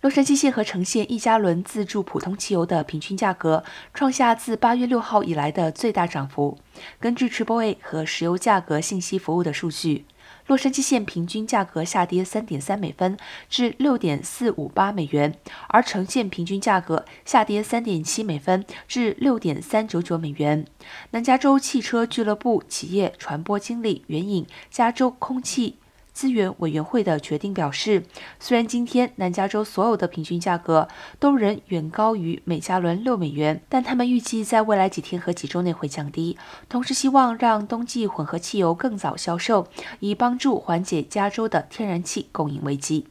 洛杉矶县和城县一加仑自助普通汽油的平均价格创下自八月六号以来的最大涨幅。根据 Triple A 和石油价格信息服务的数据，洛杉矶县平均价格下跌三点三美分至六点四五八美元，而城县平均价格下跌三点七美分至六点三九九美元。南加州汽车俱乐部企业传播经理援引加州空气。资源委员会的决定表示，虽然今天南加州所有的平均价格都仍远高于每加仑六美元，但他们预计在未来几天和几周内会降低。同时，希望让冬季混合汽油更早销售，以帮助缓解加州的天然气供应危机。